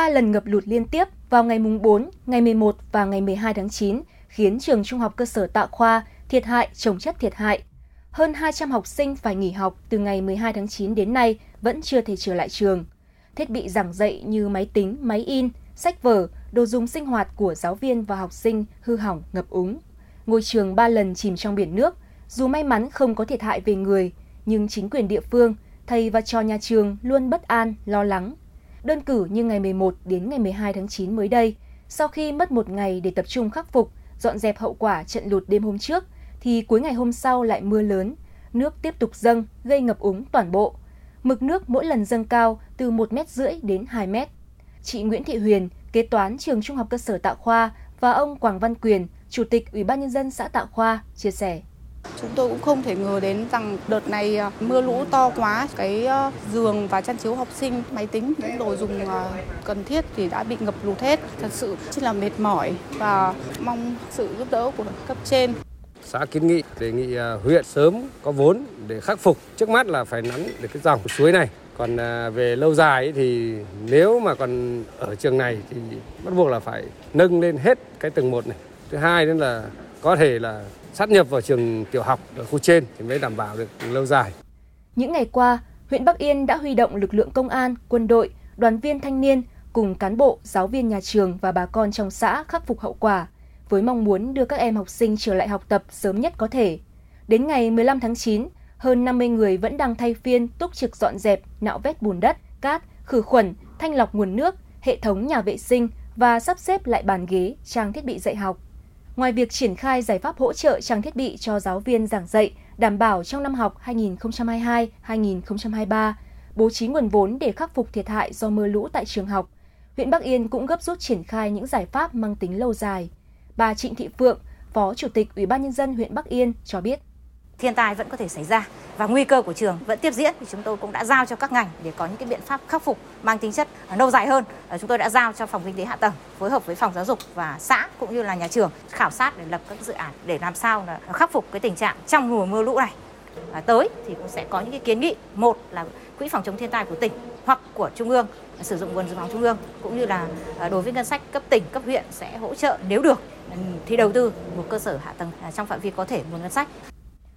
3 lần ngập lụt liên tiếp vào ngày mùng 4, ngày 11 và ngày 12 tháng 9 khiến trường trung học cơ sở Tạ Khoa thiệt hại trồng chất thiệt hại. Hơn 200 học sinh phải nghỉ học từ ngày 12 tháng 9 đến nay vẫn chưa thể trở lại trường. Thiết bị giảng dạy như máy tính, máy in, sách vở, đồ dùng sinh hoạt của giáo viên và học sinh hư hỏng ngập úng. Ngôi trường ba lần chìm trong biển nước, dù may mắn không có thiệt hại về người, nhưng chính quyền địa phương, thầy và trò nhà trường luôn bất an, lo lắng. Đơn cử như ngày 11 đến ngày 12 tháng 9 mới đây, sau khi mất một ngày để tập trung khắc phục, dọn dẹp hậu quả trận lụt đêm hôm trước, thì cuối ngày hôm sau lại mưa lớn, nước tiếp tục dâng, gây ngập úng toàn bộ. Mực nước mỗi lần dâng cao từ 1 mét rưỡi đến 2 mét. Chị Nguyễn Thị Huyền, kế toán trường Trung học cơ sở Tạo Khoa và ông Quảng Văn Quyền, Chủ tịch Ủy ban Nhân dân xã Tạo Khoa, chia sẻ. Chúng tôi cũng không thể ngờ đến rằng đợt này à, mưa lũ to quá, cái ờ, giường và chăn chiếu học sinh, máy tính, những đồ dùng à, cần thiết thì đã bị ngập lụt hết. Thật sự rất là mệt mỏi và mong sự giúp đỡ của cấp trên. Xã kiến nghị đề nghị à, huyện sớm có vốn để khắc phục. Trước mắt là phải nắn được cái dòng suối này. Còn về lâu dài thì nếu mà còn ở trường này thì bắt buộc là phải nâng lên hết cái tầng một này. Thứ hai nữa là có thể là sát nhập vào trường tiểu học ở khu trên thì mới đảm bảo được lâu dài. Những ngày qua, huyện Bắc Yên đã huy động lực lượng công an, quân đội, đoàn viên thanh niên cùng cán bộ, giáo viên nhà trường và bà con trong xã khắc phục hậu quả với mong muốn đưa các em học sinh trở lại học tập sớm nhất có thể. Đến ngày 15 tháng 9, hơn 50 người vẫn đang thay phiên túc trực dọn dẹp, nạo vét bùn đất, cát, khử khuẩn, thanh lọc nguồn nước, hệ thống nhà vệ sinh và sắp xếp lại bàn ghế, trang thiết bị dạy học. Ngoài việc triển khai giải pháp hỗ trợ trang thiết bị cho giáo viên giảng dạy, đảm bảo trong năm học 2022-2023, bố trí nguồn vốn để khắc phục thiệt hại do mưa lũ tại trường học, huyện Bắc Yên cũng gấp rút triển khai những giải pháp mang tính lâu dài. Bà Trịnh Thị Phượng, Phó Chủ tịch Ủy ban nhân dân huyện Bắc Yên cho biết thiên tai vẫn có thể xảy ra và nguy cơ của trường vẫn tiếp diễn thì chúng tôi cũng đã giao cho các ngành để có những cái biện pháp khắc phục mang tính chất lâu dài hơn. Ờ, chúng tôi đã giao cho phòng kinh tế hạ tầng phối hợp với phòng giáo dục và xã cũng như là nhà trường khảo sát để lập các dự án để làm sao là khắc phục cái tình trạng trong mùa mưa lũ này. À, tới thì cũng sẽ có những cái kiến nghị một là quỹ phòng chống thiên tai của tỉnh hoặc của trung ương sử dụng nguồn dự phòng trung ương cũng như là ờ, đối với ngân sách cấp tỉnh cấp huyện sẽ hỗ trợ nếu được ừ, thì đầu tư một cơ sở hạ tầng à, trong phạm vi có thể nguồn ngân sách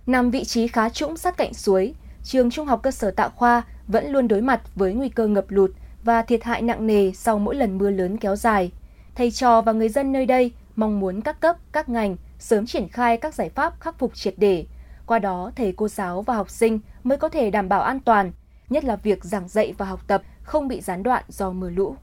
Nằm vị trí khá trũng sát cạnh suối, trường Trung học cơ sở Tạ Khoa vẫn luôn đối mặt với nguy cơ ngập lụt và thiệt hại nặng nề sau mỗi lần mưa lớn kéo dài. Thầy trò và người dân nơi đây mong muốn các cấp, các ngành sớm triển khai các giải pháp khắc phục triệt để. Qua đó, thầy cô giáo và học sinh mới có thể đảm bảo an toàn, nhất là việc giảng dạy và học tập không bị gián đoạn do mưa lũ.